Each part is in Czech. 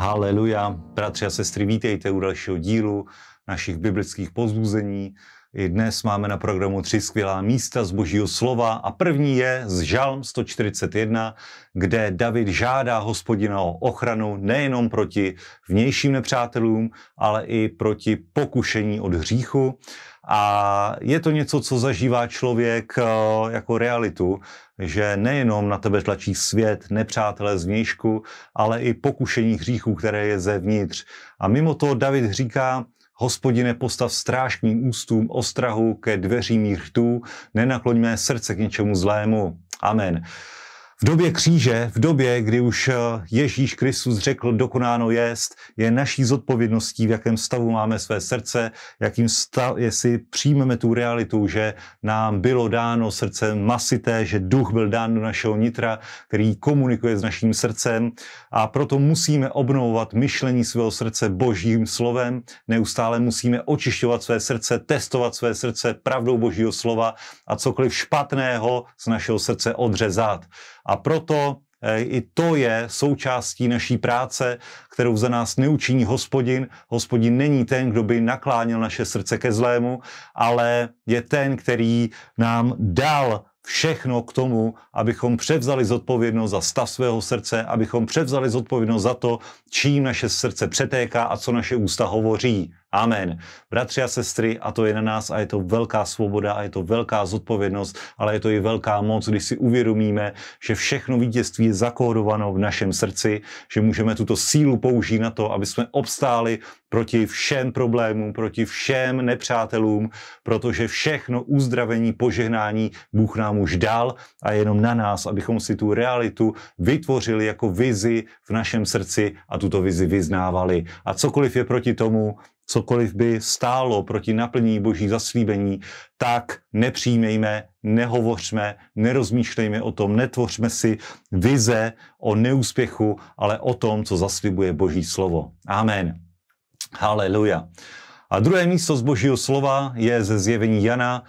Haleluja. Bratři a sestry, vítejte u dalšího dílu našich biblických pozbuzení. I dnes máme na programu tři skvělá místa z božího slova a první je z Žalm 141, kde David žádá hospodina o ochranu nejenom proti vnějším nepřátelům, ale i proti pokušení od hříchu. A je to něco, co zažívá člověk eh, jako realitu, že nejenom na tebe tlačí svět, nepřátelé zvnějšku, ale i pokušení hříchů, které je zevnitř. A mimo to David říká, Hospodine, postav stráž k mým ústům, ostrahu ke dveřím mých rtů, nenakloň mé srdce k něčemu zlému. Amen. V době kříže, v době, kdy už eh, Ježíš Kristus řekl, dokonáno jest, je naší zodpovědností, v jakém stavu máme své srdce, jakým stav, jestli přijmeme tu realitu, že nám bylo dáno srdce masité, že duch byl dán do našeho nitra, který komunikuje s naším srdcem a proto musíme obnovovat myšlení svého srdce božím slovem, neustále musíme očišťovat své srdce, testovat své srdce pravdou božího slova a cokoliv špatného z našeho srdce odřezat. A proto eh, i to je součástí naší práce, kterou za nás neučiní hospodin. Hospodin není ten, kdo by nakláněl naše srdce ke zlému, ale je ten, který nám dal všechno k tomu, abychom převzali zodpovědnost za stav svého srdce, abychom převzali zodpovědnost za to, čím naše srdce přetéká a co naše ústa hovoří. Amen. Bratři a sestry, a to je na nás a je to velká svoboda a je to velká zodpovědnost, ale je to i velká moc, když si uvědomíme, že všechno vítězství je zakódováno v našem srdci, že můžeme tuto sílu použít na to, aby jsme obstáli proti všem problémům, proti všem nepřátelům, protože všechno uzdravení, požehnání Bůh nám už dal a jenom na nás, abychom si tu realitu vytvořili jako vizi v našem srdci a tuto vizi vyznávali. A cokoliv je proti tomu, cokoliv by stálo proti naplnění boží zaslíbení, tak nepřijmejme, nehovořme, nerozmýšlejme o tom, netvořme si vize o neúspěchu, ale o tom, co zaslibuje boží slovo. Amen. Haleluja. A druhé místo z božího slova je ze zjevení Jana,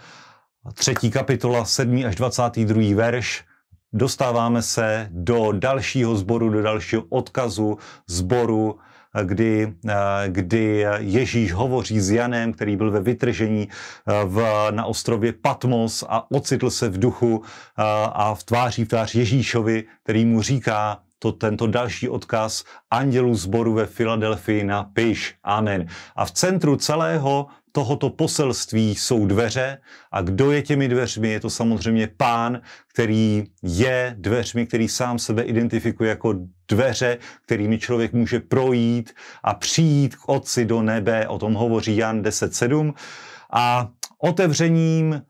třetí kapitola, 7. až 22. verš. Dostáváme se do dalšího zboru, do dalšího odkazu zboru kdy, eh, kdy Ježíš hovoří s Janem, který byl ve vytržení eh, v, na ostrově Patmos a ocitl se v duchu eh, a v tváří v tvář Ježíšovi, který mu říká, to, tento další odkaz andělů zboru ve Filadelfii na Piš. Amen. A v centru celého tohoto poselství jsou dveře a kdo je těmi dveřmi? Je to samozřejmě pán, který je dveřmi, který sám sebe identifikuje jako dveře, kterými člověk může projít a přijít k Otci do nebe. O tom hovoří Jan 10.7. A otevřením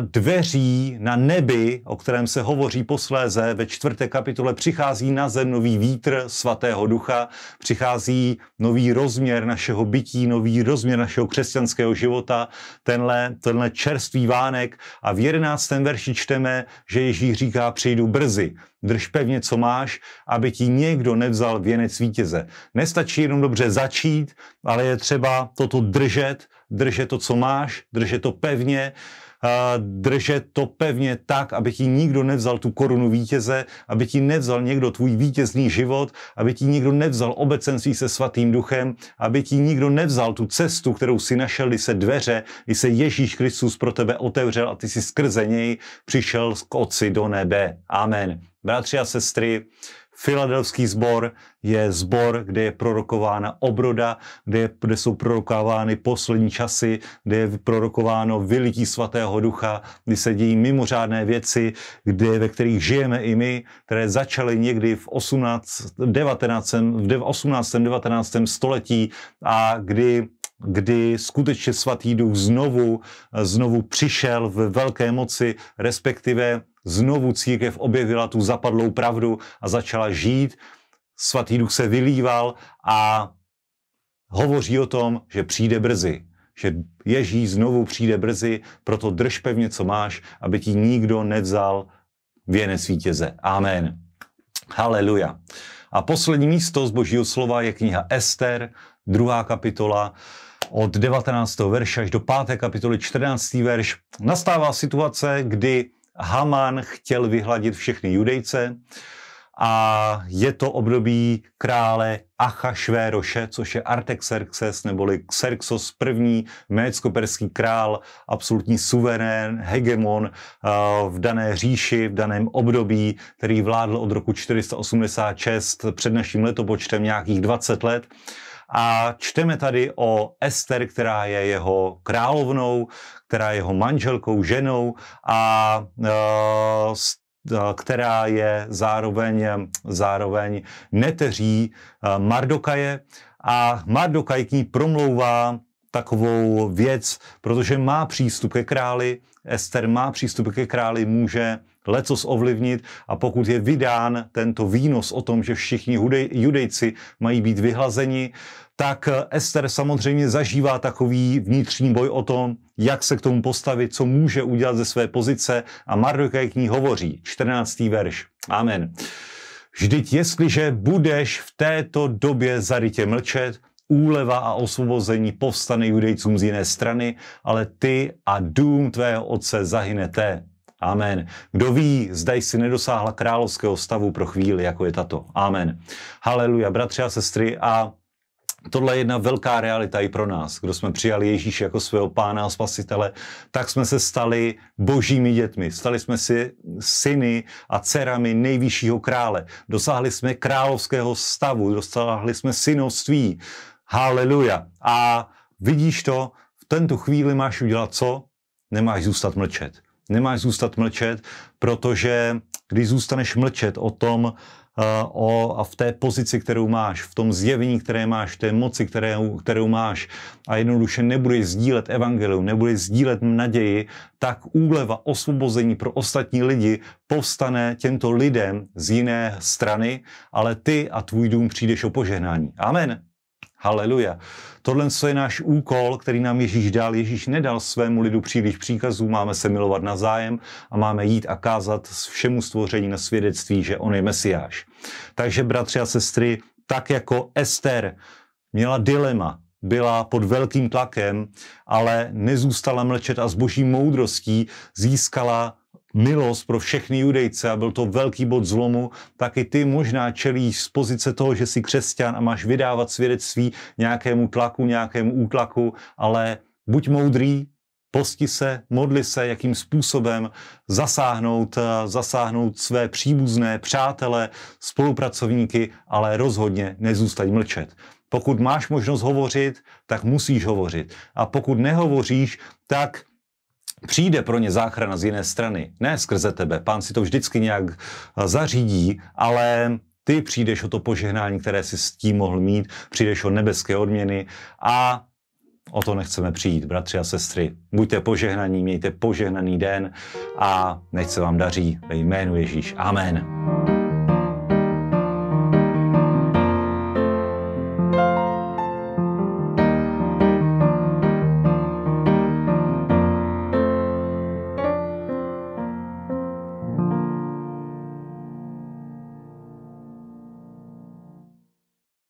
dveří na nebi, o kterém se hovoří posléze ve čtvrté kapitole, přichází na zem nový vítr svatého ducha, přichází nový rozměr našeho bytí, nový rozměr našeho křesťanského života, tenhle, tenhle čerstvý vánek a v jedenáctém verši čteme, že Ježíš říká, přijdu brzy, drž pevně, co máš, aby ti někdo nevzal věnec vítěze. Nestačí jenom dobře začít, ale je třeba toto držet, držet to, co máš, držet to pevně, držet to pevně tak, aby ti nikdo nevzal tu korunu vítěze, aby ti nevzal někdo tvůj vítězný život, aby ti nikdo nevzal obecenství se svatým duchem, aby ti nikdo nevzal tu cestu, kterou si našel, kdy se dveře, kdy se Ježíš Kristus pro tebe otevřel a ty si skrze něj přišel k Otci do nebe. Amen. Bratři a sestry, Filadelský sbor je sbor, kde je prorokována obroda, kde, je, kde jsou prorokovány poslední časy, kde je prorokováno vylití svatého ducha, kdy se dějí mimořádné věci, kde, ve kterých žijeme i my, které začaly někdy v 18. 19. v 18. 19. století a kdy kdy skutečně svatý duch znovu, znovu přišel v velké moci, respektive znovu církev objevila tu zapadlou pravdu a začala žít. Svatý duch se vylíval a hovoří o tom, že přijde brzy. Že Ježíš znovu přijde brzy, proto drž pevně, co máš, aby ti nikdo nevzal věnec vítěze. Amen. Haleluja. A poslední místo z božího slova je kniha Ester, druhá kapitola, od 19. verše až do 5. kapitoly 14. verš. Nastává situace, kdy Haman chtěl vyhladit všechny judejce a je to období krále Achašvéroše, což je Artaxerxes neboli Xerxos I, mécko-perský král, absolutní suverén, hegemon eh, v dané říši, v daném období, který vládl od roku 486 před naším letopočtem nějakých 20 let. A čteme tady o Ester, která je jeho královnou, která je jeho manželkou, ženou a uh, která je zároveň, zároveň neteří Mardokaje. A Mardokaj k ní promlouvá takovou věc, protože má přístup ke králi, Ester má přístup ke králi, může lecos ovlivnit a pokud je vydán tento výnos o tom, že všichni judejci mají být vyhlazeni, tak Ester samozřejmě zažívá takový vnitřní boj o tom, jak se k tomu postavit, co může udělat ze své pozice a Mardokaj k ní hovoří. 14. verš. Amen. Vždyť jestliže budeš v této době zarytě mlčet, úleva a osvobození povstane judejcům z jiné strany, ale ty a dům tvého otce zahynete. Amen. Kdo ví, zdaj si nedosáhla královského stavu pro chvíli, jako je tato. Amen. Haleluja, bratři a sestry. A Tohle je jedna velká realita i pro nás. Kdo jsme přijali Ježíše jako svého pána a spasitele, tak jsme se stali božími dětmi. Stali jsme si syny a dcerami nejvyššího krále. Dosáhli jsme královského stavu, dosáhli jsme synovství. Haleluja. A vidíš to, v tento chvíli máš udělat co? Nemáš zůstat mlčet. Nemáš zůstat mlčet, protože když zůstaneš mlčet o tom, o, a v té pozici, kterou máš, v tom zjevení, které máš, v té moci, kterou, kterou máš a jednoduše nebudeš sdílet evangelium, nebudeš sdílet naději, tak úleva osvobození pro ostatní lidi povstane těmto lidem z jiné strany, ale ty a tvůj dům přijdeš o požehnání. Amen. Haleluja. Tohle je náš úkol, který nám Ježíš dal. Ježíš nedal svému lidu příliš příkazů, máme se milovat na zájem a máme jít a kázat všemu stvoření na svědectví, že on je Mesiáš. Takže bratři a sestry, tak jako Ester měla dilema, byla pod velkým tlakem, ale nezůstala mlčet a s boží moudrostí získala milost pro všechny judejce a byl to velký bod zlomu, tak i ty možná čelíš z pozice toho, že jsi křesťan a máš vydávat svědectví nějakému tlaku, nějakému útlaku, ale buď moudrý, posti se, modli se, jakým způsobem zasáhnout, zasáhnout své příbuzné, přátele, spolupracovníky, ale rozhodně nezůstaň mlčet. Pokud máš možnost hovořit, tak musíš hovořit. A pokud nehovoříš, tak přijde pro ně záchrana z jiné strany. Ne skrze tebe, pán si to vždycky nějak eh, zařídí, ale ty přijdeš o to požehnání, které si s tím mohl mít, přijdeš o nebeské odměny a o to nechceme přijít, bratři a sestry. Buďte požehnaní, mějte požehnaný den a nech se vám daří ve jménu Ježíš. Amen.